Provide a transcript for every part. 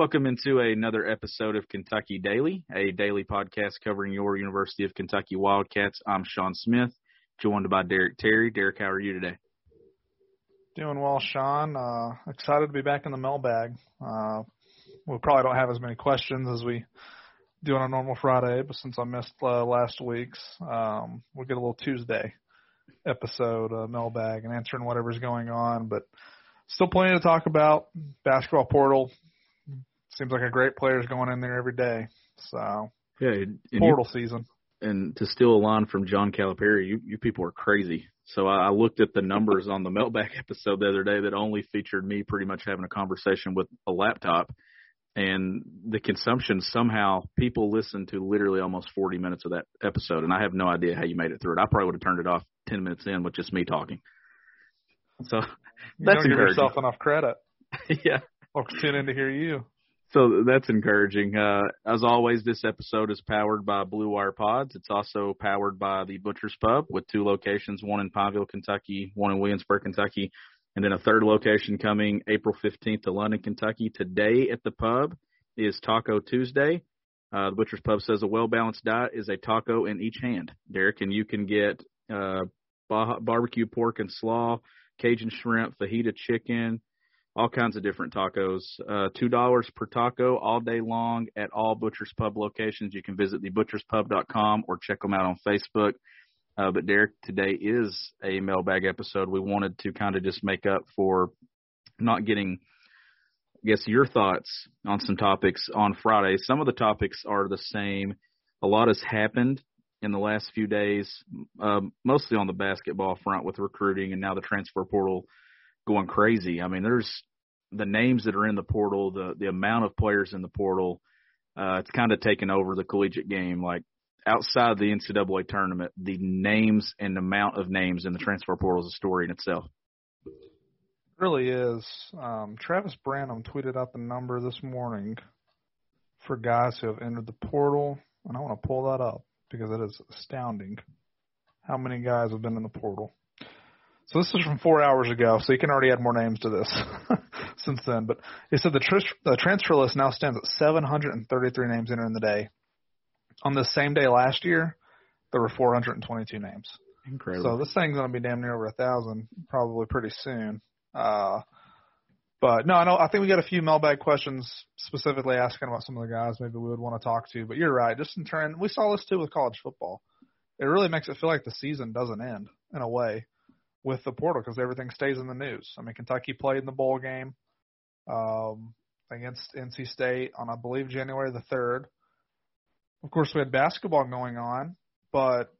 Welcome into another episode of Kentucky Daily, a daily podcast covering your University of Kentucky Wildcats. I'm Sean Smith, joined by Derek Terry. Derek, how are you today? Doing well, Sean. Uh, excited to be back in the mailbag. Uh, we probably don't have as many questions as we do on a normal Friday, but since I missed uh, last week's, um, we'll get a little Tuesday episode uh, mailbag and answering whatever's going on. But still plenty to talk about. Basketball portal seems like a great player's going in there every day. So Yeah, portal you, season. and to steal a line from John Calipari, you, you people are crazy. So I, I looked at the numbers on the mailbag episode the other day that only featured me pretty much having a conversation with a laptop. And the consumption somehow people listened to literally almost 40 minutes of that episode, and I have no idea how you made it through it. I probably would have turned it off 10 minutes in with just me talking. So You that's don't give yourself enough credit. yeah. Folks tune in to hear you. So that's encouraging. Uh, as always, this episode is powered by Blue Wire Pods. It's also powered by the Butcher's Pub with two locations, one in Pineville, Kentucky, one in Williamsburg, Kentucky, and then a third location coming April 15th to London, Kentucky. Today at the pub is Taco Tuesday. Uh, the Butcher's Pub says a well-balanced diet is a taco in each hand, Derek, and you can get uh, bar- barbecue pork and slaw, Cajun shrimp, fajita chicken, all kinds of different tacos. Uh, Two dollars per taco all day long at all Butcher's Pub locations. You can visit thebutcherspub.com or check them out on Facebook. Uh, but Derek, today is a mailbag episode. We wanted to kind of just make up for not getting, I guess, your thoughts on some topics on Friday. Some of the topics are the same. A lot has happened in the last few days, um, mostly on the basketball front with recruiting and now the transfer portal going crazy. I mean, there's the names that are in the portal, the the amount of players in the portal. Uh, it's kind of taken over the collegiate game. Like outside the NCAA tournament, the names and amount of names in the transfer portal is a story in itself. really is. Um, Travis Branham tweeted out the number this morning for guys who have entered the portal, and I want to pull that up because it is astounding how many guys have been in the portal. So this is from four hours ago, so you can already add more names to this since then. But he said the, tris- the transfer list now stands at 733 names entering the day. On the same day last year, there were 422 names. Incredible. So this thing's going to be damn near over a thousand probably pretty soon. Uh, but no, I know. I think we got a few mailbag questions specifically asking about some of the guys maybe we would want to talk to. But you're right. Just in turn, we saw this too with college football. It really makes it feel like the season doesn't end in a way with the portal because everything stays in the news. I mean, Kentucky played in the bowl game um, against NC State on I believe January the third. Of course, we had basketball going on, but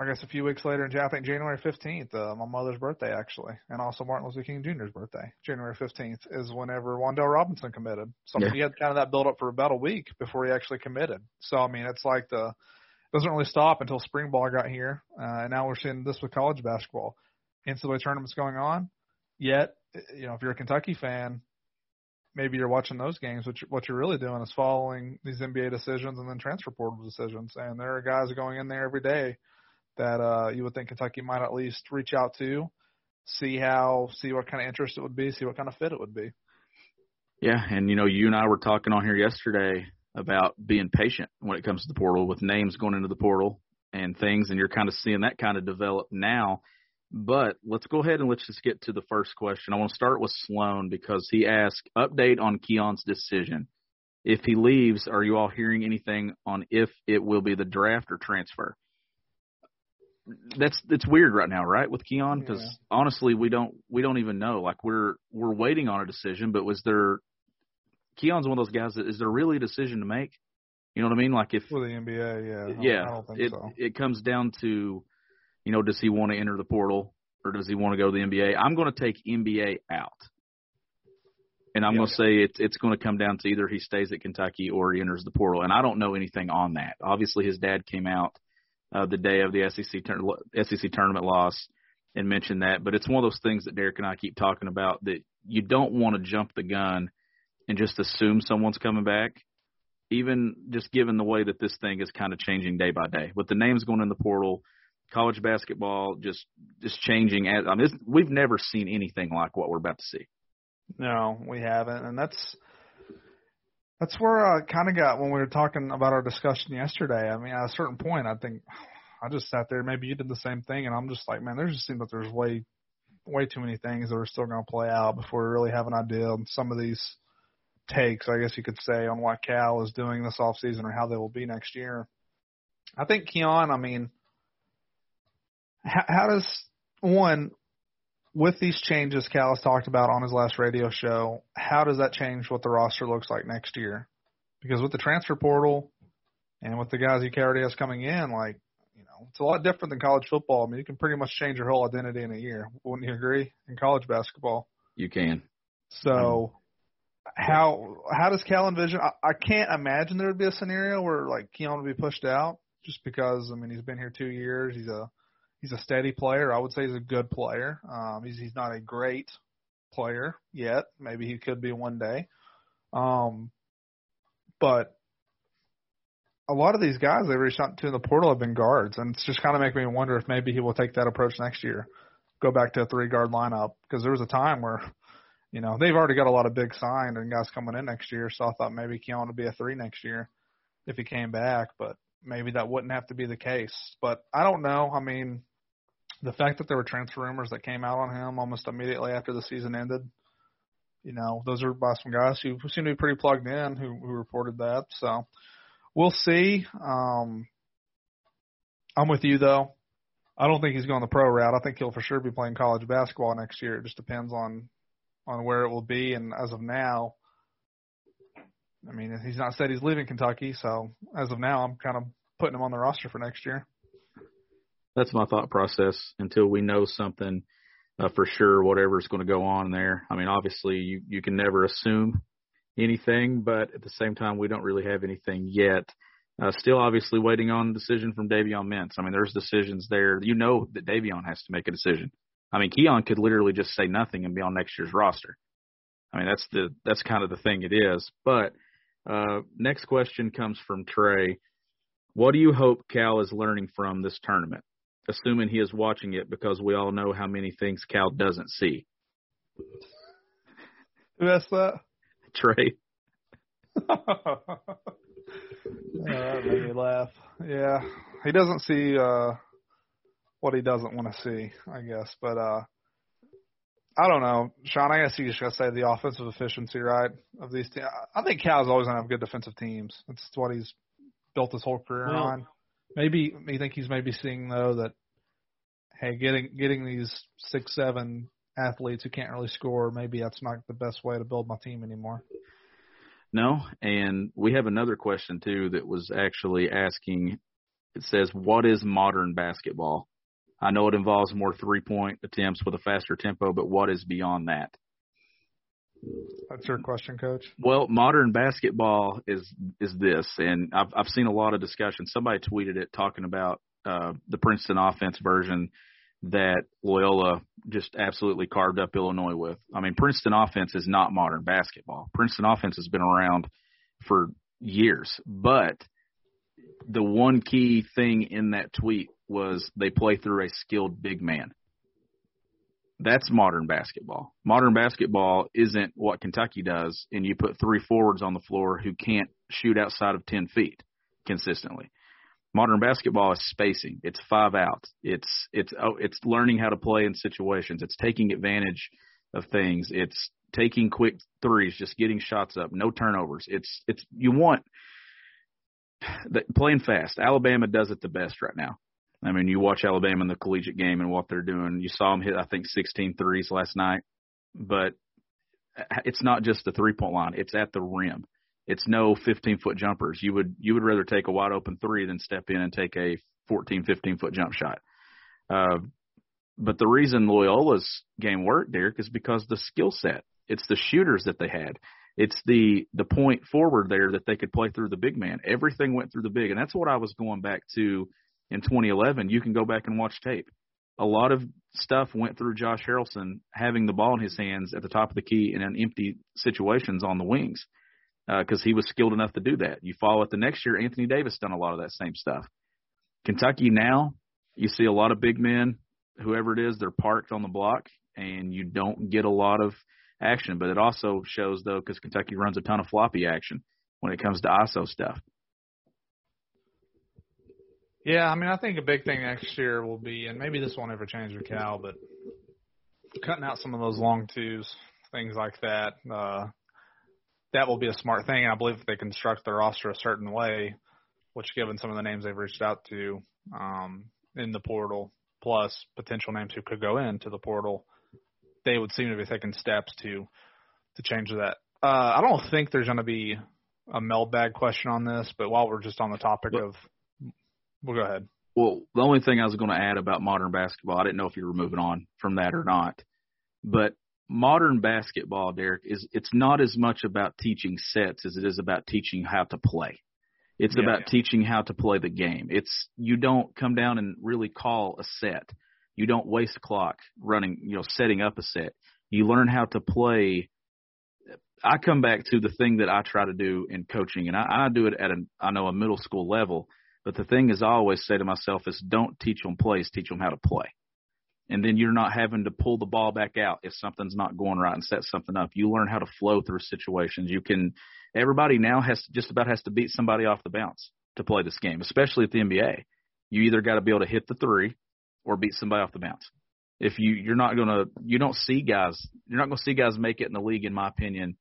I guess a few weeks later, in I think January 15th, uh, my mother's birthday actually, and also Martin Luther King Jr.'s birthday, January 15th, is whenever Wan'Dale Robinson committed. So Yeah. he had kind of that build up for about a week before he actually committed. So I mean, it's like the doesn't really stop until spring ball got here, uh, and now we're seeing this with college basketball. NCAA tournaments going on, yet you know if you're a Kentucky fan, maybe you're watching those games. You're, what you're really doing is following these NBA decisions and then transfer portal decisions. And there are guys going in there every day that uh, you would think Kentucky might at least reach out to, see how, see what kind of interest it would be, see what kind of fit it would be. Yeah, and you know, you and I were talking on here yesterday about being patient when it comes to the portal with names going into the portal and things, and you're kind of seeing that kind of develop now. But let's go ahead and let's just get to the first question. I want to start with Sloan because he asked update on Keon's decision. If he leaves, are you all hearing anything on if it will be the draft or transfer? that's it's weird right now, right, with Keon? Because Yeah. honestly, we don't we don't even know. Like we're we're waiting on a decision, but was there? Keon's one of those guys that is there really a decision to make? You know what I mean? Like if For the NBA, yeah. Yeah, I don't think it so. it comes down to, you know, does he want to enter the portal or does he want to go to the NBA? I'm going to take NBA out, and I'm Yeah. going to say it's it's going to come down to either he stays at Kentucky or he enters the portal. And I don't know anything on that. Obviously, his dad came out uh, the day of the SEC tur- SEC tournament loss and mentioned that, but it's one of those things that Derek and I keep talking about that you don't want to jump the gun and just assume someone's coming back even just given the way that this thing is kind of changing day by day, with the names going in the portal, college basketball just just changing. As I mean, we've never seen anything like what we're about to see. No, we haven't, and that's that's where I kind of got when we were talking about our discussion yesterday. I mean, at a certain point, I think I just sat there. Maybe you did the same thing, and I'm just like, man, there just seems like there's way way too many things that are still going to play out before we really have an idea on some of these takes, I guess you could say, on what Cal is doing this off season or how they will be next year. I think Keon, I mean, how, how does one with these changes Cal has talked about on his last radio show, how does that change what the roster looks like next year? Because with the transfer portal and with the guys he already has coming in, like, you know, it's a lot different than college football. I mean, you can pretty much change your whole identity in a year. Wouldn't you agree? In college basketball. You can. So how how does Cal envision? I, I can't imagine there would be a scenario where like Keon would be pushed out just because I mean he's been here two years. He's a he's a steady player. I would say he's a good player. Um, he's he's not a great player yet. Maybe he could be one day. Um, but a lot of these guys they reached out to in the portal have been guards, and it's just kind of making me wonder if maybe he will take that approach next year, go back to a three guard lineup because there was a time where you know, they've already got a lot of big signed and guys coming in next year, so I thought maybe Keon would be a three next year if he came back, but maybe that wouldn't have to be the case. But I don't know. I mean, the fact that there were transfer rumors that came out on him almost immediately after the season ended, you know, those are by some guys who seem to be pretty plugged in who, who reported that. So we'll see. Um, I'm with you though. I don't think he's going the pro route. I think he'll for sure be playing college basketball next year. It just depends on on where it will be. And as of now, I mean, he's not said he's leaving Kentucky, so as of now, I'm kind of putting him on the roster for next year. That's my thought process until we know something uh, for sure, whatever's going to go on there. I mean, obviously, you, you can never assume anything, but at the same time, we don't really have anything yet. Uh, still, obviously, waiting on a decision from Davion Mintz. I mean, there's decisions there. You know that Davion has to make a decision. I mean, Keon could literally just say nothing and be on next year's roster. I mean, that's the that's kind of the thing it is. But uh, next question comes from Trey. What do you hope Cal is learning from this tournament? Assuming he is watching it, because we all know how many things Cal doesn't see. Who asked that? Trey. that made me laugh. Yeah, he doesn't see uh what he doesn't want to see, I guess. But uh I don't know, Sean. I guess you just gotta say the offensive efficiency, right, of these teams. I think Cal's always gonna have good defensive teams. That's what he's built his whole career Well- on. Maybe you think he's maybe seeing though that hey, getting getting these six seven athletes who can't really score, maybe that's not the best way to build my team anymore. No, and we have another question too that was actually asking. It says, "What is modern basketball?" I know it involves more three-point attempts with a faster tempo, but what is beyond that? That's your question, Coach. Well, modern basketball is is this, and I've I've seen a lot of discussion. Somebody tweeted it talking about uh, the Princeton offense version that Loyola just absolutely carved up Illinois with. I mean, Princeton offense is not modern basketball. Princeton offense has been around for years, but the one key thing in that tweet was they play through a skilled big man. That's modern basketball. Modern basketball isn't what Kentucky does, and you put three forwards on the floor who can't shoot outside of 10 feet consistently. Modern basketball is spacing. It's five outs. It's it's oh, it's learning how to play in situations. It's taking advantage of things. It's taking quick threes, just getting shots up, no turnovers. It's it's you want playing fast. Alabama does it the best right now. I mean, you watch Alabama in the collegiate game and what they're doing. You saw them hit, I think, 16 threes last night, but it's not just the three point line; it's at the rim. It's no 15 foot jumpers. You would you would rather take a wide open three than step in and take a 14, 15 foot jump shot. Uh, but the reason Loyola's game worked, Derek, is because the skill set. It's the shooters that they had. It's the the point forward there that they could play through the big man. Everything went through the big, and that's what I was going back to in 2011, you can go back and watch tape. A lot of stuff went through Josh Harrelson having the ball in his hands at the top of the key in an empty situations on the wings because uh, he was skilled enough to do that. You follow it the next year, Anthony Davis done a lot of that same stuff. Kentucky now, you see a lot of big men, whoever it is, they're parked on the block, and you don't get a lot of action. But it also shows though, because Kentucky runs a ton of floppy action when it comes to ISO stuff. Yeah, I mean, I think a big thing next year will be, and maybe this won't ever change with Cal, but cutting out some of those long twos, things like that. Uh, that will be a smart thing, and I believe if they construct their roster a certain way, which given some of the names they've reached out to um, in the portal, plus potential names who could go into the portal, they would seem to be taking steps to to change that. Uh, I don't think there's going to be a meld bag question on this, but while we're just on the topic of well, go ahead. Well, the only thing I was going to add about modern basketball, I didn't know if you were moving on from that or not, but modern basketball, Derek, is it's not as much about teaching sets as it is about teaching how to play. It's yeah, about yeah. teaching how to play the game. It's you don't come down and really call a set. You don't waste clock running, you know, setting up a set. You learn how to play. I come back to the thing that I try to do in coaching, and I, I do it at a I know a middle school level but the thing is, I always say to myself is don't teach them plays, teach them how to play. And then you're not having to pull the ball back out if something's not going right and set something up. You learn how to flow through situations. You can, everybody now has just about has to beat somebody off the bounce to play this game, especially at the NBA. You either got to be able to hit the three or beat somebody off the bounce. If you, you're not to, you don't see guys, you're not to see guys make it in the league, in my opinion,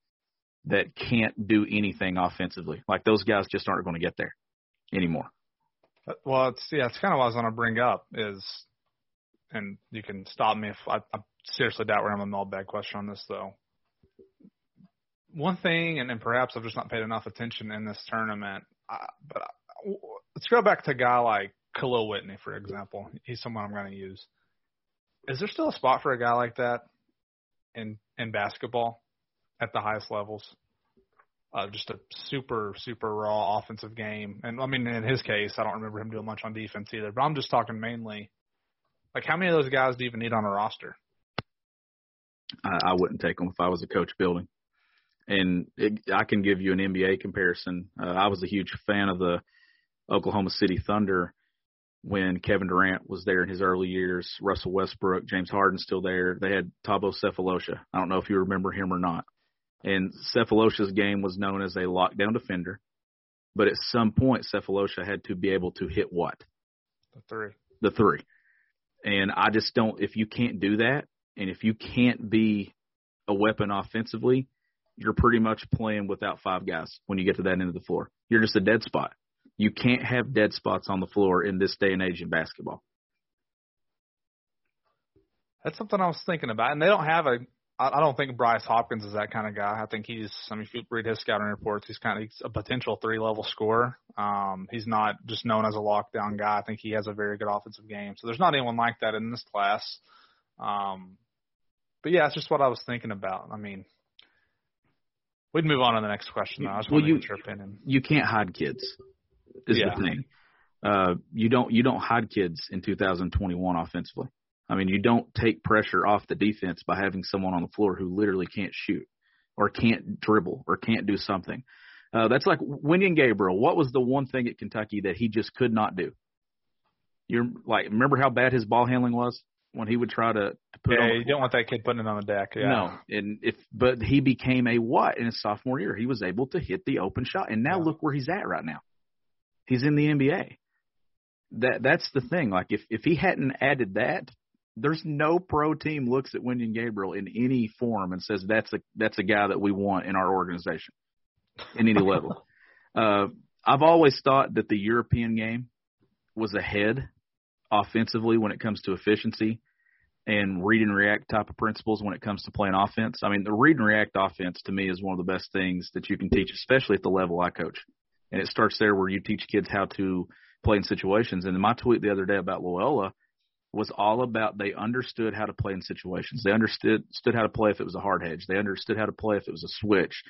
that can't do anything offensively. Like those guys just aren't going to get there anymore. Well, it's yeah, it's kind of what I was going to bring up is, and you can stop me if I, I seriously doubt we're having a mailbag question on this though. One thing, and, and perhaps I've just not paid enough attention in this tournament, but I, let's go back to a guy like Kahlil Whitney, for example. He's someone I'm going to use. Is there still a spot for a guy like that in in basketball at the highest levels? Uh, just a super super raw offensive game. And I mean, in his case, I don't remember him doing much on defense either. But I'm just talking mainly, like how many of those guys do you even need on a roster? I, I wouldn't take them if I was a coach building. And it, I can give you an NBA comparison. Uh, I was a huge fan of the Oklahoma City Thunder when Kevin Durant was there in his early years. Russell Westbrook, James Harden still there. They had Thabo Sefolosha. I don't know if you remember him or not. And Sefolosha's game was known as a lockdown defender. But at some point, Sefolosha had to be able to hit what? The three. The three. And I just don't, if you can't do that, and if you can't be a weapon offensively, you're pretty much playing without five guys when you get to that end of the floor. You're just a dead spot. You can't have dead spots on the floor in this day and age in basketball. That's something I was thinking about. And they don't have a I, don't think Bryce Hopkins is that kind of guy. I think he's. I mean, if you read his scouting reports, he's kind of he's a potential three level scorer. Um, he's not just known as a lockdown guy. I think he has a very good offensive game. So there's not anyone like that in this class. Um, but yeah, it's just what I was thinking about. I mean, we'd move on to the next question. Though. I just well, want to get your opinion. You can't hide kids. Is yeah. the thing. Uh, you don't you don't hide kids in 2021 offensively. I mean, you don't take pressure off the defense by having someone on the floor who literally can't shoot or can't dribble or can't do something. Uh, that's like Wenyen Gabriel. What was the one thing at Kentucky that he just could not do? You're like, remember how bad his ball handling was when he would try to, to put. Yeah, on you don't want that kid putting it on the deck. Yeah. No, and if but he became a what in his sophomore year? He was able to hit the open shot, and now yeah. look where he's at right now. He's in the NBA. That that's the thing. Like if if he hadn't added that, there's no pro team looks at Wenyen Gabriel in any form and says that's a that's a guy that we want in our organization in any level. Uh, I've always thought that the European game was ahead offensively when it comes to efficiency and read and react type of principles when it comes to playing offense. I mean, the read and react offense to me is one of the best things that you can teach, especially at the level I coach. And it starts there where you teach kids how to play in situations. And in my tweet the other day about Loyola was all about they understood how to play in situations. They understood stood how to play if it was a hard hedge. They understood how to play if it was a switch.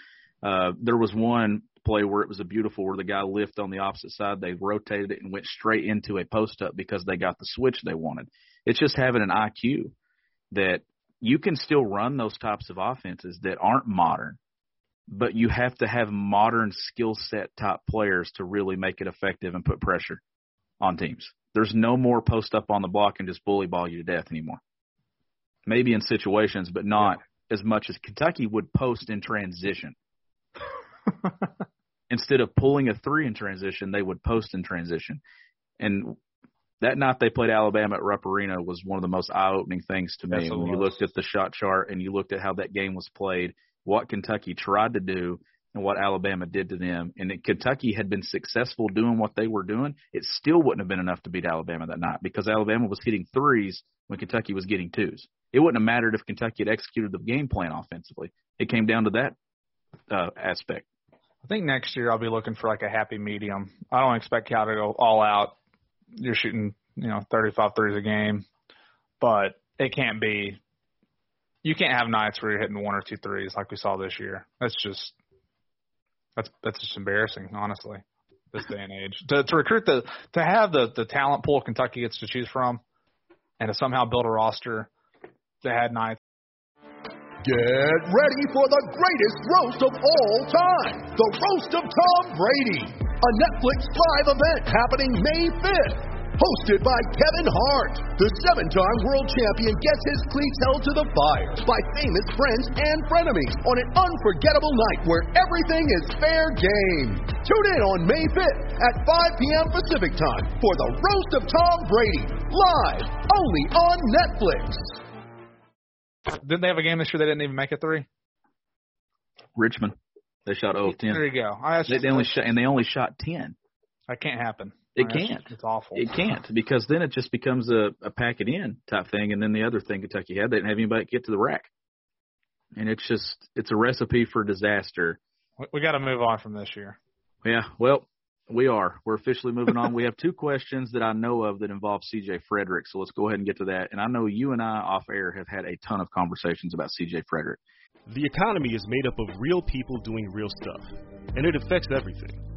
Uh, there was one play where it was a beautiful where the guy lifted on the opposite side. They rotated it and went straight into a post up because they got the switch they wanted. It's just having an IQ that you can still run those types of offenses that aren't modern, but you have to have modern skill set type players to really make it effective and put pressure on teams. There's no more post up on the block and just bully ball you to death anymore. Maybe in situations, but not yeah. as much as Kentucky would post in transition. Instead of pulling a three in transition, they would post in transition. And that night they played Alabama at Rupp Arena was one of the most eye opening things to me. when you looked at the shot chart and you looked at how that game was played, what Kentucky tried to do and what Alabama did to them. And if Kentucky had been successful doing what they were doing, it still wouldn't have been enough to beat Alabama that night because Alabama was hitting threes when Kentucky was getting twos. It wouldn't have mattered if Kentucky had executed the game plan offensively. It came down to that uh, aspect. I think next year I'll be looking for like a happy medium. I don't expect Cal to go all out. You're shooting, you know, 35 threes a game, but it can't be. You can't have nights where you're hitting one or two threes like we saw this year. That's just that's that's just embarrassing, honestly. This day and age to to recruit the to have the the talent pool Kentucky gets to choose from, and to somehow build a roster that had nights Get ready for the greatest roast of all time the Roast of Tom Brady, a Netflix live event happening May 5th. Hosted by Kevin Hart, the seven time world champion gets his cleats held to the fire by famous friends and frenemies on an unforgettable night where everything is fair game. Tune in on May 5th at 5 p.m. Pacific time for the Roast of Tom Brady, live only on Netflix. Didn't they have a game this year they didn't even make a three? Richmond. They shot 0 of 10. There you go. I they, they only shot, and they only shot 10. That can't happen. It can't. It's awful. It can't because then it just becomes a, a pack it in type thing. And then the other thing Kentucky had, they didn't have anybody get to the rack. And it's just, it's a recipe for disaster. We, we got to move on from this year. Yeah. Well, we are. We're officially moving on. we have two questions that I know of that involve CJ Frederick. So let's go ahead and get to that. And I know you and I off air have had a ton of conversations about CJ Frederick. The economy is made up of real people doing real stuff, and it affects everything.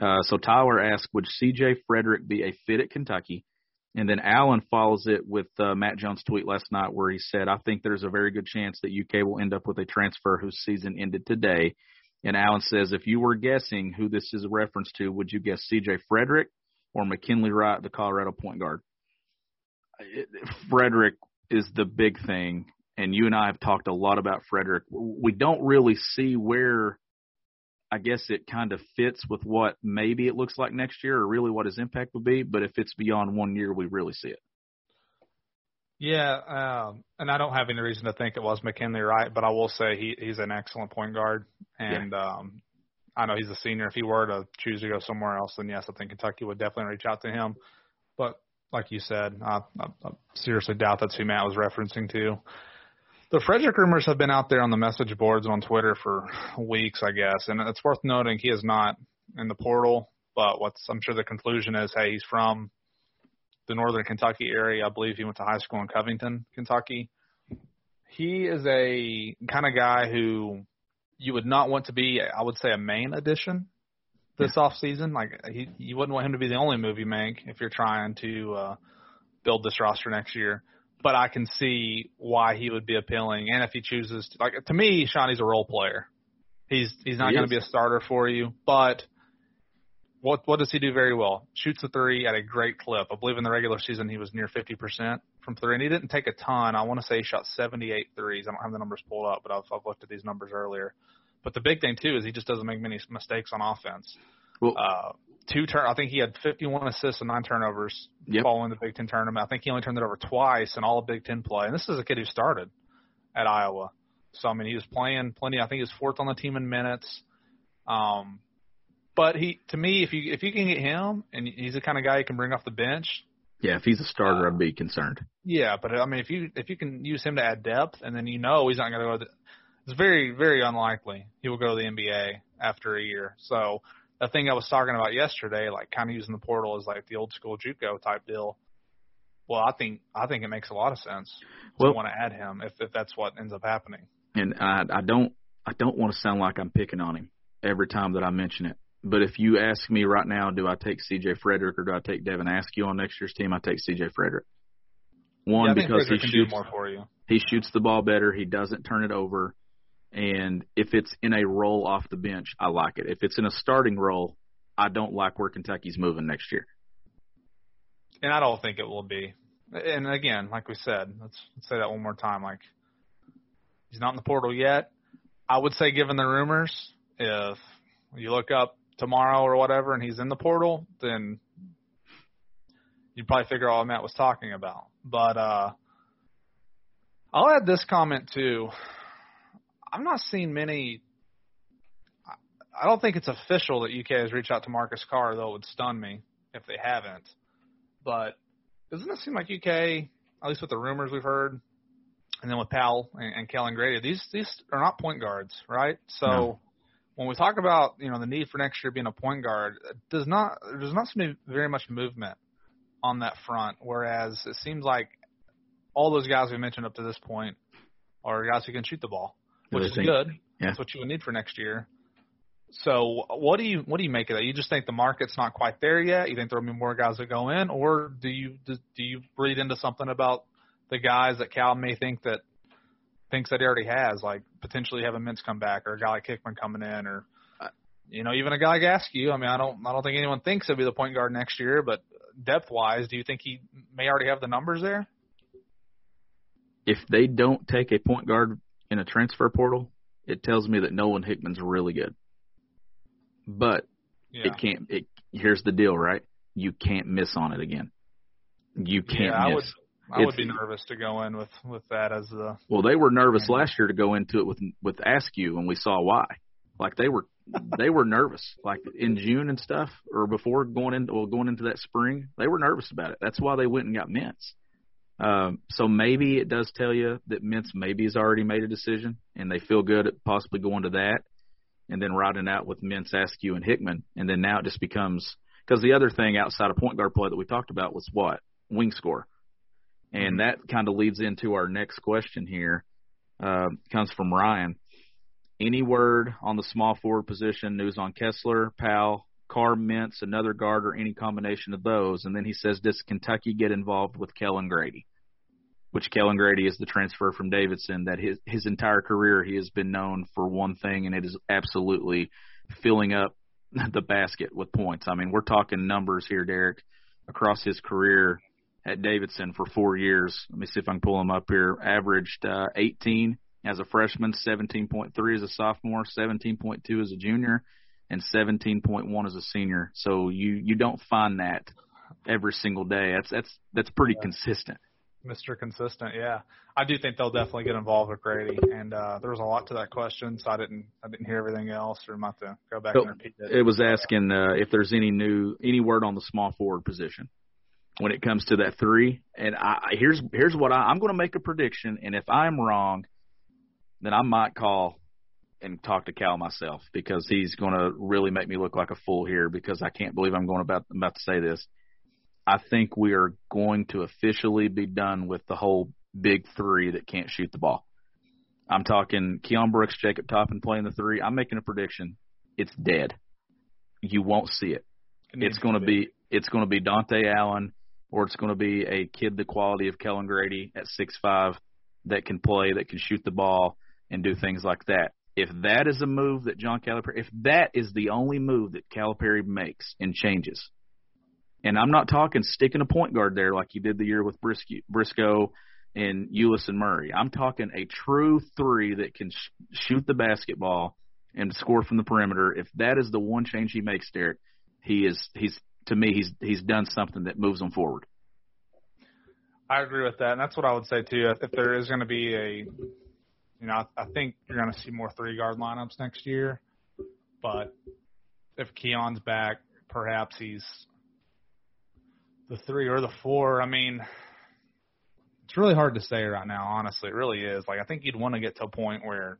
Uh, so Tyler asked, would C.J. Frederick be a fit at Kentucky? And then Allen follows it with uh, Matt Jones' tweet last night where he said, I think there's a very good chance that UK will end up with a transfer whose season ended today. And Allen says, if you were guessing who this is a reference to, would you guess C.J. Frederick or McKinley Wright, the Colorado point guard. Frederick is the big thing, and you and I have talked a lot about Frederick. We don't really see where I guess it kind of fits with what maybe it looks like next year or really what his impact would be, but if it's beyond one year, we really see it. Yeah, um, and I don't have any reason to think it was McKinley Wright, but I will say he he's an excellent point guard, and yeah. um, I know he's a senior. If he were to choose to go somewhere else, then yes, I think Kentucky would definitely reach out to him. But like you said, I, I, I seriously doubt that's who Matt was referencing to. The Frederick rumors have been out there on the message boards on Twitter for weeks, I guess, and it's worth noting he is not in the portal. But what's I'm sure the conclusion is, hey, he's from the northern Kentucky area. I believe he went to high school in Covington, Kentucky. He is a kind of guy who you would not want to be, I would say, a main addition this yeah. off season. Like he, you wouldn't want him to be the only move you make if you're trying to uh, build this roster next year. But I can see why he would be appealing, and if he chooses, to, like to me, Shawnee's a role player. He's he's not he going to be a starter for you, but what what does he do very well? Shoots a three at a great clip. I believe in the regular season he was near 50% from three, and he didn't take a ton. I want to say he shot 78 threes. I don't have the numbers pulled up, but I've, I've looked at these numbers earlier. But the big thing too is he just doesn't make many mistakes on offense. Well, Uh, two turn. I think he had 51 assists and nine turnovers Yep. following the Big Ten tournament. I think he only turned it over twice in all of Big Ten play. And this is a kid who started at Iowa. So I mean, he was playing plenty. I think he was fourth on the team in minutes. Um, but he, to me, if you if you can get him, and he's the kind of guy you can bring off the bench. yeah, if he's a starter, I'd be concerned. Yeah, but I mean, if you if you can use him to add depth, and then you know he's not going to go. To, it's very very unlikely he will go to the NBA after a year. So the thing I was talking about yesterday, like kind of using the portal as like the old school JUCO type deal. Well, I think I think it makes a lot of sense Well- to want to add him if if that's what ends up happening. and I, I don't I don't want to sound like I'm picking on him every time that I mention it. But if you ask me right now, do I take C.J. Frederick or do I take Devin Askew on next year's team? I take C.J. Frederick. One yeah, because he Frederick can shoots more for you. he shoots the ball better. He doesn't turn it over. And if it's in a role off the bench, I like it. If it's in a starting role, I don't like where Kentucky's moving next year. And I don't think it will be. And again, like we said, let's, let's say that one more time. Like he's not in the portal yet. I would say, given the rumors, if you look up tomorrow or whatever, and he's in the portal, then you'd probably figure out what Matt was talking about. But uh, I'll add this comment too. I'm not seeing many. I- don't think it's official that UK has reached out to Marcus Carr, though it would stun me if they haven't. But doesn't it seem like UK, at least with the rumors we've heard, and then with Powell and, and Kellen Grady, these these are not point guards, right? So No. when we talk about you know the need for next year being a point guard, does not there does not seem to be very much movement on that front. Whereas it seems like all those guys we mentioned up to this point are guys who can shoot the ball, which is think- good. yeah. That's what you would need for next year. So what do you what do you make of that? You just think the market's not quite there yet? You think there'll be more guys that go in, or do you do, do you read into something about the guys that Cal may think that thinks that he already has, like potentially having Mintz come back, or a guy like Hickman coming in, or uh, you know even a guy like Askew. I mean, I don't I don't think anyone thinks he'll be the point guard next year, but depth wise, do you think he may already have the numbers there? If they don't take a point guard in a transfer portal, it tells me that Nolan Hickman's really good. But Yeah. it can't. It here's the deal, right? You can't miss on it again. You can't yeah, I would miss. I would be nervous to go in with with that as the Well, they were nervous last year to go into it with with Askew, and we saw why. Like they were they were nervous, like in June and stuff, or before going into well going into that spring, they were nervous about it. That's why they went and got Mintz. Um, so maybe it does tell you that Mintz maybe has already made a decision, and they feel good at possibly going to that, and then riding out with Mintz, Askew, and Hickman, and then now it just becomes because the other thing outside of point guard play that we talked about was what wing score. And that kind of leads into our next question here. Uh, comes from Ryan. Any word on the small forward position? News on Kessler, Powell, Carr, Mintz, another guard, or any combination of those? And then he says, does Kentucky get involved with Kellen Grady? Which Kellen Grady is the transfer from Davidson. That his his entire career he has been known for one thing, and it is absolutely filling up the basket with points. I mean, we're talking numbers here, Derek, across his career at Davidson for four years. Let me see if I can pull them up here. Averaged uh, 18 as a freshman, 17.3 as a sophomore, 17.2 as a junior, and 17.1 as a senior. So you you don't find that every single day. That's that's that's pretty consistent. Mr. Consistent, yeah. I do think they'll definitely get involved with Grady, and uh, there was a lot to that question, so I didn't I didn't hear everything else, or I'm about to go back So, and repeat it. It was asking uh, if there's any new any word on the small forward position when it comes to that three. And I here's here's what I, I'm going to make a prediction, and if I'm wrong, then I might call and talk to Cal myself because he's going to really make me look like a fool here because I can't believe I'm going about I'm about to say this. I think we are going to officially be done with the whole big three that can't shoot the ball. I'm talking Keon Brooks, Jacob Toppin playing the three. I'm making a prediction. It's dead. You won't see it. It It's going to to be it's going to be Dontaie Allen or it's going to be a kid the quality of Kellen Grady at six five that can play, that can shoot the ball and do things like that. If that is a move that John Calipari, if that is the only move that Calipari makes and changes, And I'm not talking sticking a point guard there like you did the year with Briscoe, and Ulis and Murray. I'm talking a true three that can sh- shoot the basketball and score from the perimeter. If that is the one change he makes, Derek, he is he's to me he's he's done something that moves them forward. I agree with that, and that's what I would say too. If there is going to be a, you know, I, I think you're going to see more three guard lineups next year, but if Keon's back, perhaps he's the three or the four. I mean, it's really hard to say right now. Honestly, it really is. Like I think you'd want to get to a point where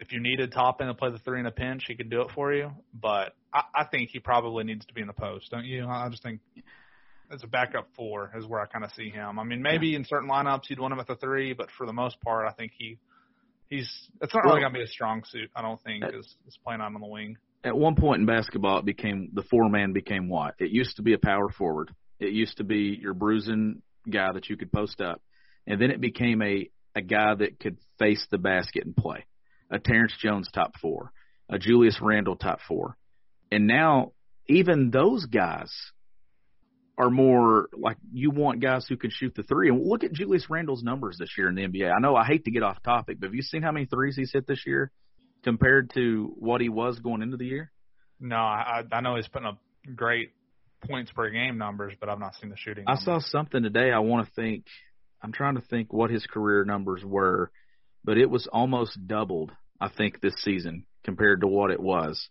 if you needed Toppin to play the three in a pinch, he could do it for you. But I, I think he probably needs to be in the post, don't you? I just think as a backup four is where I kind of see him. I mean, maybe in certain lineups you'd want him at the three, but for the most part, I think he he's it's not really going to be a strong suit. I don't think is is playing out on the wing. At one point in basketball, it became the four man became what? It used to be a power forward. It used to be your bruising guy that you could post up, and then it became a a guy that could face the basket and play. A Terrence Jones top four, a Julius Randle top four, and now even those guys are more like you want guys who can shoot the three. And look at Julius Randle's numbers this year in the NBA. I know I hate to get off topic, but have you seen how many threes he's hit this year compared to what he was going into the year? No, I I know he's putting up great points per game numbers, but I've not seen the shooting. I numbers. saw something today. I want to think. I'm trying to think what his career numbers were, but it was almost doubled. I think this season compared to what it was.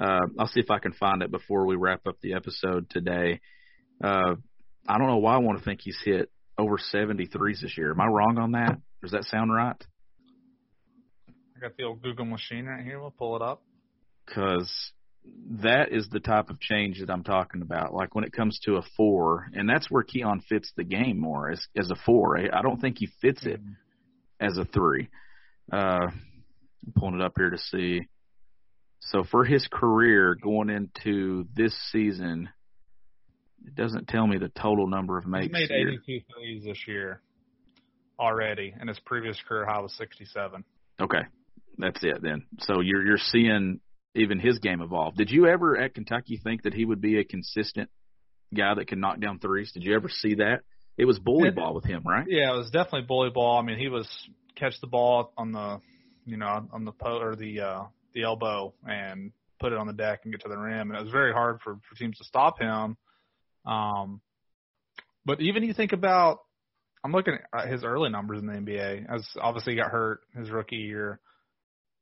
Uh, I'll see if I can find it before we wrap up the episode today. Uh, I don't know why I want to think he's hit over 73s this year. Am I wrong on that? Does that sound right? I got the old Google machine right here. We'll pull it up. Because that is the type of change that I'm talking about. Like when it comes to a four, and that's where Keon fits the game more as as a four. I don't think he fits it as a three. Uh, I'm pulling it up here to see. So for his career going into this season, it doesn't tell me the total number of makes. He's made here. 82 threes this year already, and his previous career high was 67. Okay, that's it then. So you're you're seeing even his game evolve. Did you ever at Kentucky think that he would be a consistent guy that can knock down threes? Did you ever see that? It was bully Yeah. ball with him, right? Yeah, it was definitely bully ball. I mean, he was catch the ball on the, you know, on the po or the uh, the elbow and put it on the deck and get to the rim, and it was very hard for for teams to stop him. Um, but even you think about, I'm looking at his early numbers in the NBA. As obviously he got hurt his rookie year,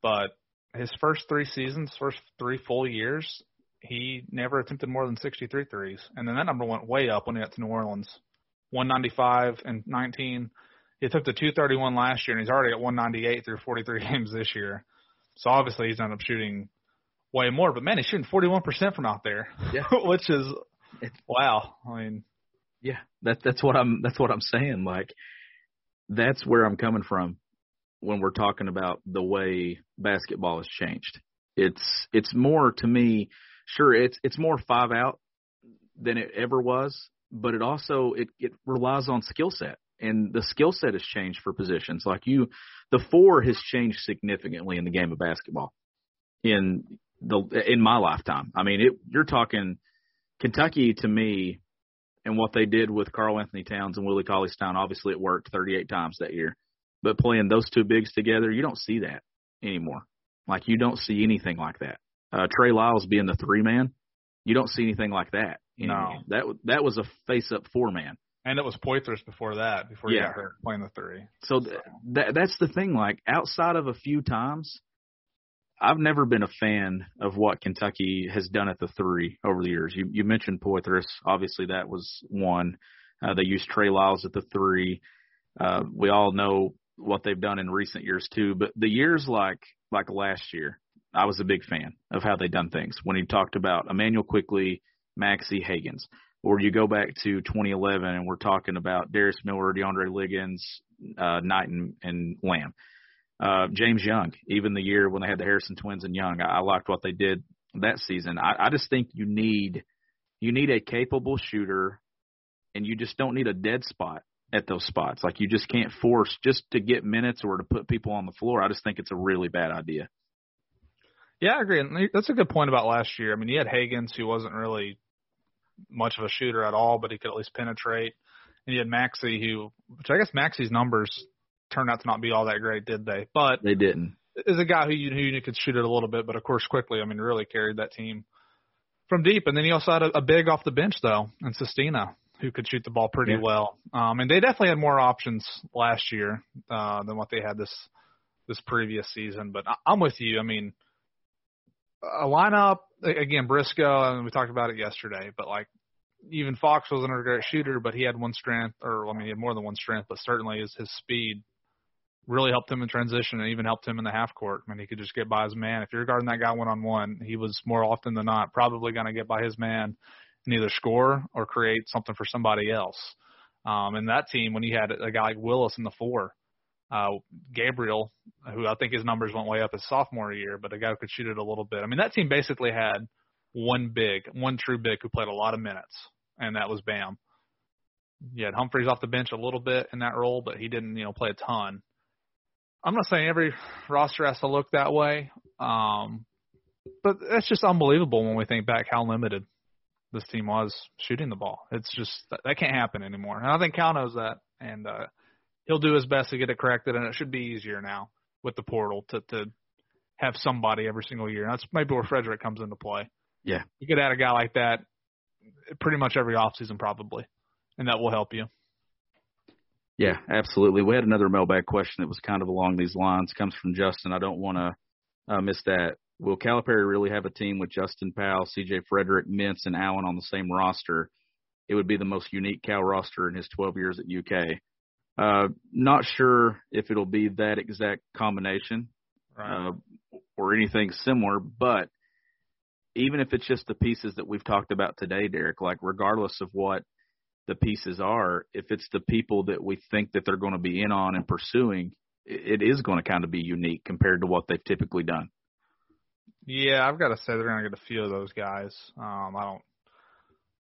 but his first three seasons, first three full years, he never attempted more than 63 threes, and then that number went way up when he got to New Orleans. 195 and 19. He took the 231 last year, and he's already at 198 through 43 games this year. So obviously he's ended up shooting way more. But man, he's shooting 41% from out there, Yeah. which is wow. I mean, Yeah, that's that's what I'm that's what I'm saying. Like that's where I'm coming from when we're talking about the way basketball has changed. It's it's more to me, sure it's it's more five out than it ever was, but it also it it relies on skill set. And the skill set has changed for positions. Like you the four has changed significantly in the game of basketball in the in my lifetime. I mean, it you're talking Kentucky to me and what they did with Karl-Anthony Towns and Willie Cauley Stein. Obviously, it worked 38 times that year. But playing those two bigs together, you don't see that anymore. Like you don't see anything like that. Uh, Trey Lyles being the three man, you don't see anything like that. anymore. No. that that was a face up four man. and it was Poythress before that, before he Yeah. got hurt playing the three. So th- that that's the thing. Like outside of a few times, I've never been a fan of what Kentucky has done at the three over the years. You you mentioned Poythress. Obviously, that was one. Uh, they used Trey Lyles at the three. Uh, we all know what they've done in recent years too. But the years like like last year, I was a big fan of how they done things. When he talked about Immanuel Quickley, Maxey Hagans, or you go back to 2011 and we're talking about Darius Miller, DeAndre Liggins, uh, Knight, and, and Lamb. Uh, James Young, even the year when they had the Harrison twins and Young, I, I liked what they did that season. I, I just think you need you need a capable shooter, and you just don't need a dead spot at those spots. Like you just can't force just to get minutes or to put people on the floor. I just think it's a really bad idea. Yeah, I agree. And that's a good point about last year. I mean, you had Higgins who wasn't really much of a shooter at all, but he could at least penetrate. And you had Maxey, who, which I guess Maxey's numbers turned out to not be all that great, did they? But they didn't. Is a guy who you who you could shoot it a little bit, but of course Quickley. I mean, really carried that team from deep. And then he also had a, a big off the bench though, and Sestina, who could shoot the ball pretty Yeah. well. Um, and they definitely had more options last year uh, than what they had this this previous season. But I, I'm with you. I mean, a lineup again, Briscoe, and we talked about it yesterday. But like, even Fox wasn't a great shooter, but he had one strength, or I mean, he had more than one strength, but certainly his his speed really helped him in transition and even helped him in the half court. I mean, he could just get by his man. If you're guarding that guy one on one, he was more often than not probably going to get by his man and either score or create something for somebody else. Um, and that team, when you had a guy like Willis in the four, uh, Gabriel, who I think his numbers went way up his sophomore year, but a guy who could shoot it a little bit. I mean, that team basically had one big, one true big who played a lot of minutes, and that was Bam. You had Humphries off the bench a little bit in that role, but he didn't, you know, play a ton. I'm not saying every roster has to look that way, um, but that's just unbelievable when we think back how limited this team was shooting the ball. It's just that, that can't happen anymore, and I think Cal knows that, and uh, he'll do his best to get it corrected. And it should be easier now with the portal to to have somebody every single year. And that's maybe where Frederick comes into play. Yeah. you could add a guy like that pretty much every offseason probably, and that will help you. Yeah, absolutely. We had another mailbag question that was kind of along these lines. Comes from Justin. I don't want to uh, miss that. Will Calipari really have a team with Justin Powell, C.J. Frederick, Mintz, and Allen on the same roster? It would be the most unique Cal roster in his 12 years at UK. Uh, not sure if it'll be that exact combination uh, or anything similar, but even if it's just the pieces that we've talked about today, Derek, like regardless of what the pieces are, if it's the people that we think that they're going to be in on and pursuing, it is going to kind of be unique compared to what they've typically done. Yeah, I've got to say they're going to get a few of those guys. Um, I don't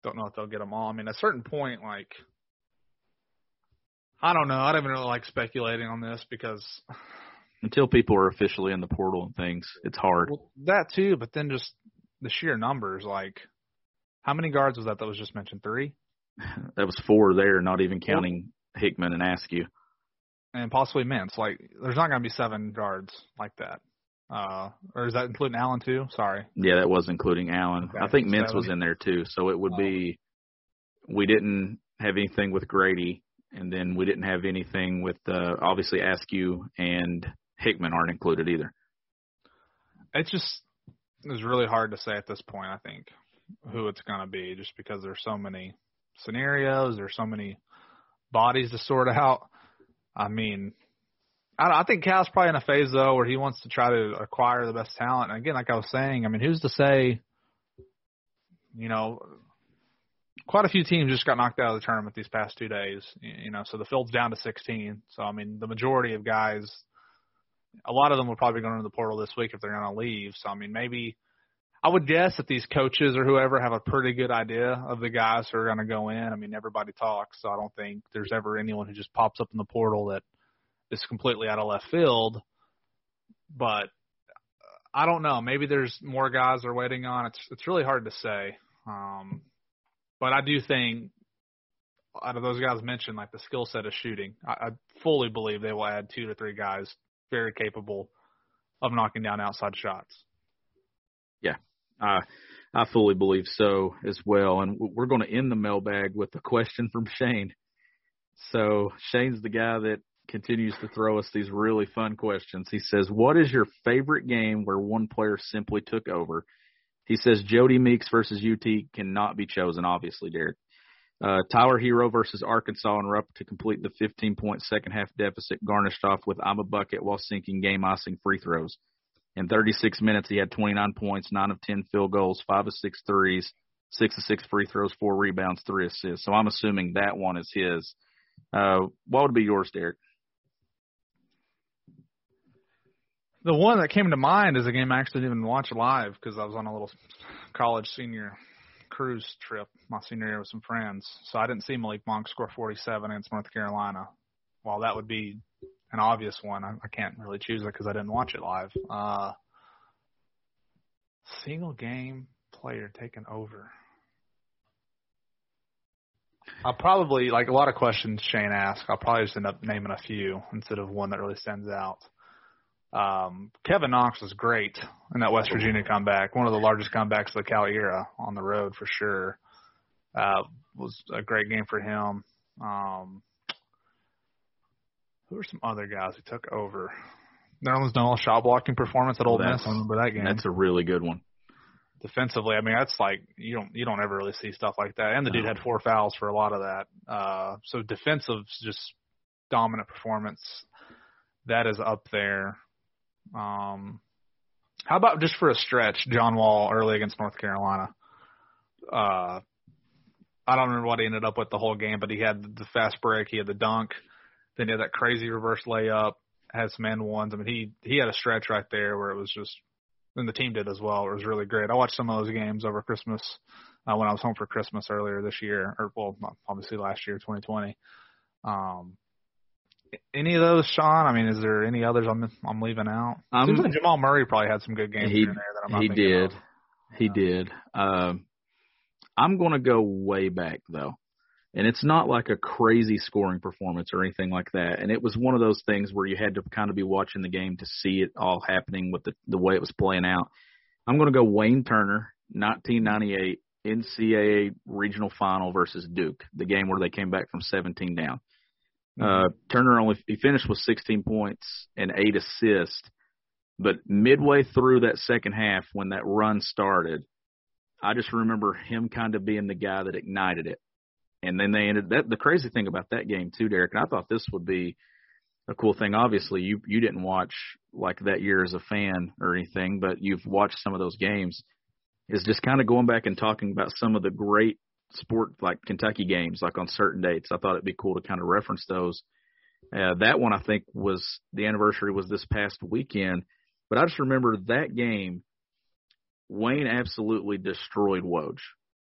don't know if they'll get them all. I mean, at a certain point, like I don't know. I don't even really like speculating on this because Until people are officially in the portal and things, it's hard. well, that too. But then just the sheer numbers, like how many guards was that that was just mentioned? Three, That was four there, not even counting Hickman and Askew. and possibly Mintz. Like there's not going to be seven guards like that. Uh, or is that including Allen too? Sorry. Yeah, that was including Allen. Okay, I think Mintz was seven. in there too. So it would Oh. be we didn't have anything with Grady, and then we didn't have anything with uh, obviously Askew and Hickman aren't included either. It's just it's really hard to say at this point. I think who it's going to be, just because there's so many scenarios, there's so many bodies to sort out. I mean, I, I think Cal's probably in a phase though where he wants to try to acquire the best talent. And again, like I was saying, I mean, who's to say? You know, quite a few teams just got knocked out of the tournament these past two days. You know, so the field's down to 16. So I mean, the majority of guys a lot of them will probably go into the portal this week if they're going to leave. So I mean, maybe I would guess that these coaches or whoever have a pretty good idea of the guys who are going to go in. I mean, everybody talks, so I don't think there's ever anyone who just pops up in the portal that is completely out of left field. But I don't know. Maybe there's more guys they're waiting on. It's it's really hard to say. Um, but I do think out of those guys mentioned, like the skill set of shooting, I, I fully believe they will add two to three guys very capable of knocking down outside shots. Yeah, I I fully believe so as well. And we're going to end the mailbag with a question from Shane. So Shane's the guy that continues to throw us these really fun questions. He says, "What is your favorite game where one player simply took over?" He says Jodie Meeks versus UT cannot be chosen, obviously, Derek. Uh, Tyler Herro versus Arkansas and Rupp to complete the 15 point second half deficit, garnished off with I'm a bucket while sinking game icing free throws. In 36 minutes, he had 29 points, 9 of 10 field goals, 5 of 6 threes, 6 of 6 free throws, 4 rebounds, 3 assists. So I'm assuming that one is his. Uh, what would be yours, Derek? The one that came to mind is a game I actually didn't even watch live because I was on a little college senior cruise trip my senior year with some friends. So I didn't see Malik Monk score 47 against North Carolina. While that would be an obvious one, I, I can't really choose it because I didn't watch it live. Uh, single game player taken over. I'll probably like a lot of questions Shane asked. I'll probably just end up naming a few instead of one that really stands out. Um, Kevin Knox was great in that West Virginia comeback, one of the largest comebacks of the Cal era on the road for sure. Uh, was a great game for him. Um, who are some other guys who took over? There was Noel shot blocking performance at Ole Miss. I remember that game. That's a really good one. Defensively, I mean, that's like you don't you don't ever really see stuff like that. And the dude had four fouls for a lot of that. Uh, so defensive, just dominant performance. That is up there. Um, how about just for a stretch, John Wall early against North Carolina? Uh, I don't remember what he ended up with the whole game, but he had the fast break, he had the dunk, then he had that crazy reverse layup, had some end ones. I mean, he he had a stretch right there where it was just, and the team did as well. It was really great. I watched some of those games over Christmas uh, when I was home for Christmas earlier this year, or well, obviously last year, 2020. Um, any of those, Sean? I mean, is there any others I'm I'm leaving out? Um, Seems like Jamal Murray probably had some good games he here there that I'm not he did, of. he Yeah. did. Um, I'm going to go way back though, and it's not like a crazy scoring performance or anything like that. And it was one of those things where you had to kind of be watching the game to see it all happening with the the way it was playing out. I'm going to go Wayne Turner, 1998 NCAA regional final versus Duke, the game where they came back from 17 down. Uh, Turner only he finished with 16 points and eight assists, but midway through that second half, when that run started, I just remember him kind of being the guy that ignited it. And then they ended that. The crazy thing about that game too, Derek, and I thought this would be a cool thing. Obviously, you you didn't watch like that year as a fan or anything, but you've watched some of those games. Is just kind of going back and talking about some of the great sport like Kentucky games, like on certain dates. I thought it'd be cool to kind of reference those. Uh, that one I think was the anniversary was this past weekend, but I just remember that game. Wayne absolutely destroyed Woj,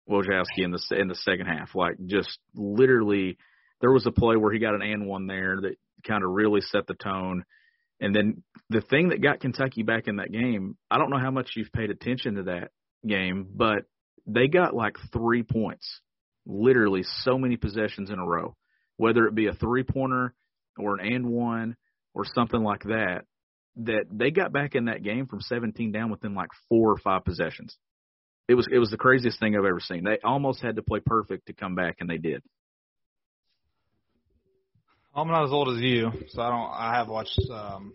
Wojciechowski in the in the second half. Like just literally, there was a play where he got an and one there that kind of really set the tone. And then the thing that got Kentucky back in that game, I don't know how much you've paid attention to that game, but they got like three points, literally so many possessions in a row, whether it be a three pointer or an and one or something like that, that they got back in that game from 17 down within like four or five possessions. It was it was the craziest thing I've ever seen. They almost had to play perfect to come back, and they did. I'm not as old as you, so I don't. I have watched. Um,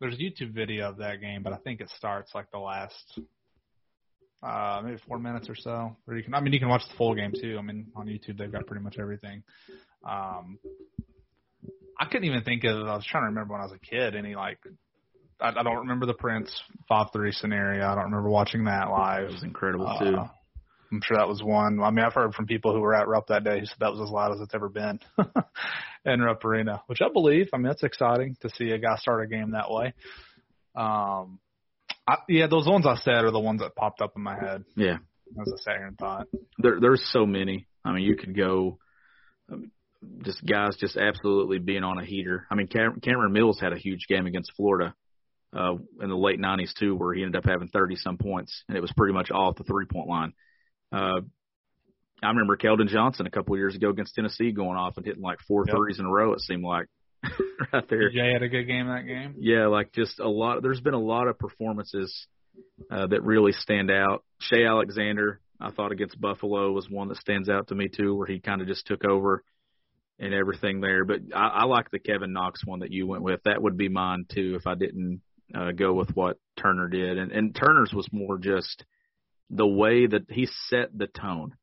there's a YouTube video of that game, but I think it starts like the last, uh, maybe four minutes or so. Or you can. I mean, you can watch the full game too. I mean, on YouTube they've got pretty much everything. Um, I couldn't even think of. I was trying to remember when I was a kid. Any like, I, I don't remember the Prince five three scenario. I don't remember watching that live. It was incredible Uh, too. I'm sure that was one. I mean, I've heard from people who were at Rupp that day who said that was as loud as it's ever been in Rupp Arena, which I believe. I mean, that's exciting to see a guy start a game that way. Um, I, yeah, those ones I said are the ones that popped up in my head Yeah, as I sat here and thought. there there's so many. I mean, you could go. um, Just guys, just absolutely being on a heater. I mean, Cam- Cameron Mills had a huge game against Florida uh, in the late '90s too, where he ended up having 30 some points, and it was pretty much all at the three point line. Uh, I remember Keldon Johnson a couple of years ago against Tennessee going off and hitting like four Yep. threes in a row. It seemed like right there. Jay had a good game that game. Yeah, like just a lot. There's been a lot of performances uh, that really stand out. Shai Alexander, I thought against Buffalo was one that stands out to me too, where he kind of just took over and everything there. But I, I like the Kevin Knox one that you went with. That would be mine too if I didn't uh, go with what Turner did. And, and Turner's was more just the way that he set the tone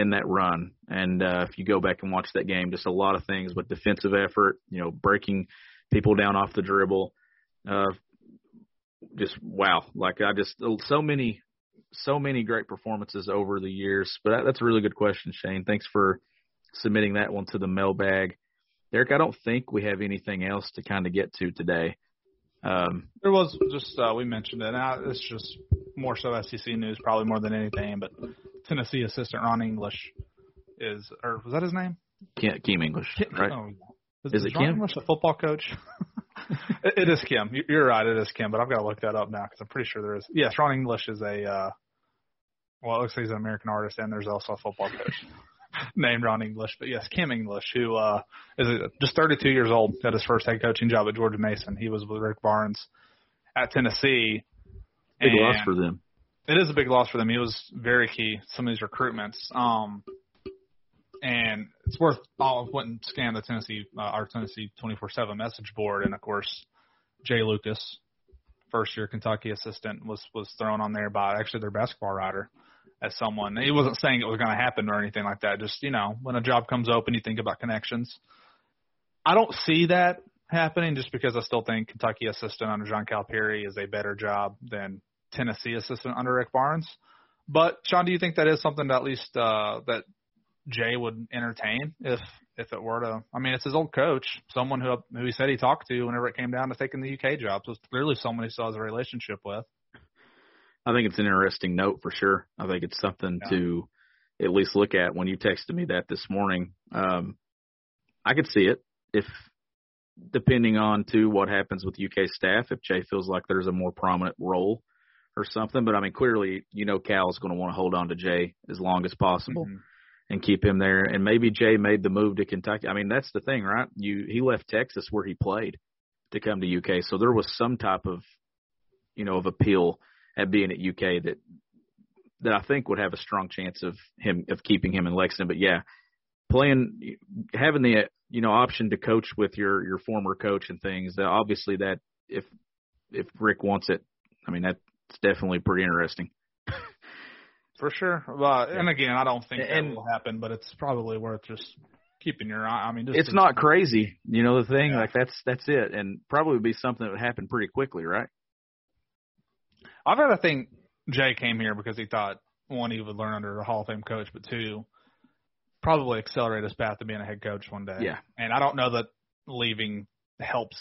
in that run. And uh, if you go back and watch that game, just a lot of things with defensive effort, you know, breaking people down off the dribble. Uh, just wow, like I just so many, so many great performances over the years. But that, that's a really good question, Shane. Thanks for submitting that one to the mailbag. Derek, I don't think we have anything else to kind of get to today. Um, There was just uh, we mentioned it. Now it's just more so SEC news, probably more than anything. But Tennessee assistant Ron English is, or was that his name? Ke- Keem English, right? Oh, Is it Ron Kim? English a football coach? it, it is Kim. You- You're right. It is Kim, but I've got to look that up now because I'm pretty sure there is. Yes, Ron English is a. Uh, well, it looks like he's an American artist, and there's also a football coach. named Ron English, but yes, Kim English, who uh, is just 32 years old, got his first head coaching job at George Mason. He was with Rick Barnes at Tennessee. Big and loss for them. It is a big loss for them. He was very key some of these recruitments. Um, and it's worth. I went and scanned the Tennessee uh, our Tennessee 24/7 message board, and of course, Jai Lucas, first year Kentucky assistant, was was thrown on there by actually their basketball writer as someone. He wasn't saying it was going to happen or anything like that. Just you know, when a job comes open, you think about connections. I don't see that happening just because I still think Kentucky assistant under John Calipari is a better job than Tennessee assistant under Rick Barnes. But Sean, do you think that is something that at least uh, that Jai would entertain if if it were to? I mean, it's his old coach, someone who who he said he talked to whenever it came down to taking the UK job. So it's clearly someone he still has a relationship with. I think it's an interesting note for sure. I think it's something Yeah. to at least look at. When you texted me that this morning, um, I could see it if, depending on to what happens with UK staff, if Jai feels like there's a more prominent role or something. But I mean, clearly, you know, Cal's going to want to hold on to Jai as long as possible Mhm. and keep him there. And maybe Jai made the move to Kentucky. I mean, that's the thing, right? You he left Texas where he played to come to UK, so there was some type of, you know, of appeal at being at UK that that I think would have a strong chance of him of keeping him in Lexington. But yeah, playing having the you know option to coach with your your former coach and things. That obviously that if if Rick wants it, I mean that's definitely pretty interesting. For sure. Well, and again, I don't think And- that will happen, but it's probably worth just keeping your eye. I mean, just It's not crazy, you know the thing. Yeah. Like that's that's it, and probably would be something that would happen pretty quickly, right? I've got to think Jai came here because he thought one he would learn under a Hall of Fame coach, but two, probably accelerate his path to being a head coach one day. Yeah. And I don't know that leaving helps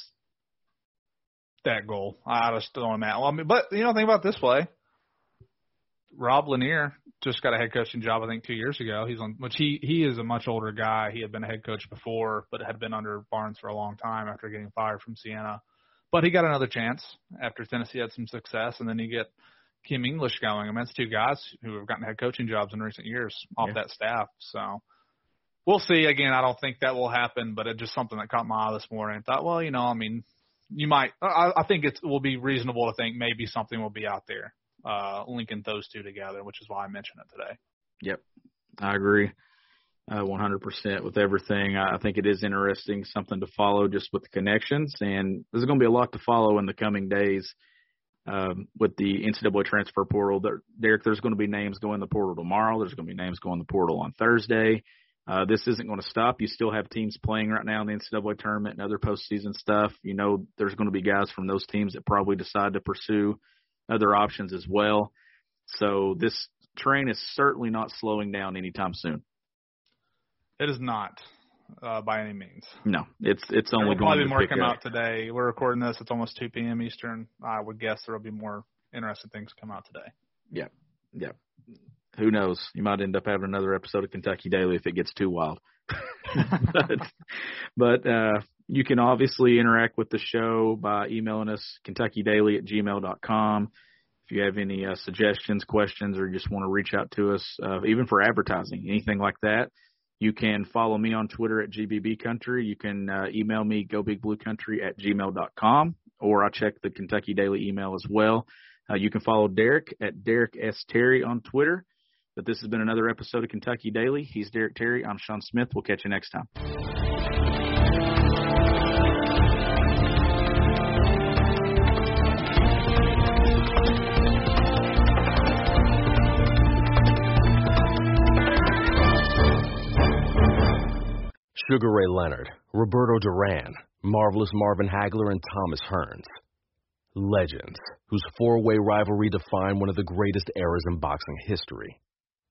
that goal. I just don't imagine. Well, I mean, but you know, think about this way. Rob Lanier just got a head coaching job, I think, two years ago. He's on, which he he is a much older guy. He had been a head coach before, but had been under Barnes for a long time after getting fired from Siena. But he got another chance after Tennessee had some success, and then you get Kim English going. I mean, that's two guys who have gotten head coaching jobs in recent years off Yeah. that staff. So we'll see. Again, I don't think that will happen, but it's just something that caught my eye this morning. I thought, well, you know, I mean, you might. I, I think it will be reasonable to think maybe something will be out there uh, linking those two together, which is why I mentioned it today. Yep, I agree, uh, 100% with everything. I think it is interesting, something to follow just with the connections, and there's going to be a lot to follow in the coming days um, with the NCAA transfer portal. There, Derek, there's going to be names going in the portal tomorrow. There's going to be names going in the portal on Thursday. Uh, this isn't going to stop. You still have teams playing right now in the NCAA tournament and other postseason stuff. You know, there's going to be guys from those teams that probably decide to pursue other options as well. So this train is certainly not slowing down anytime soon. It is not uh, by any means. No, it's it's There only will going probably to be more come out today. We're recording this. It's almost 2 p.m. Eastern. I would guess there will be more interesting things come out today. Yeah, Yeah. Who knows? You might end up having another episode of Kentucky Daily if it gets too wild. but but uh, you can obviously interact with the show by emailing us kentuckydaily at gmail.com. If you have any uh, suggestions, questions, or just want to reach out to us, uh, even for advertising, anything like that, you can follow me on Twitter at GBB Country. You can uh, email me, gobigbluecountry at gmail.com, or I check the Kentucky Daily email as well. Uh, you can follow Derek at Derek S. Terry on Twitter. But this has been another episode of Kentucky Daily. He's Derek Terry. I'm Sean Smith. We'll catch you next time. Sugar Ray Leonard, Roberto Duran, Marvelous Marvin Hagler, and Thomas Hearns. Legends, whose four way rivalry defined one of the greatest eras in boxing history.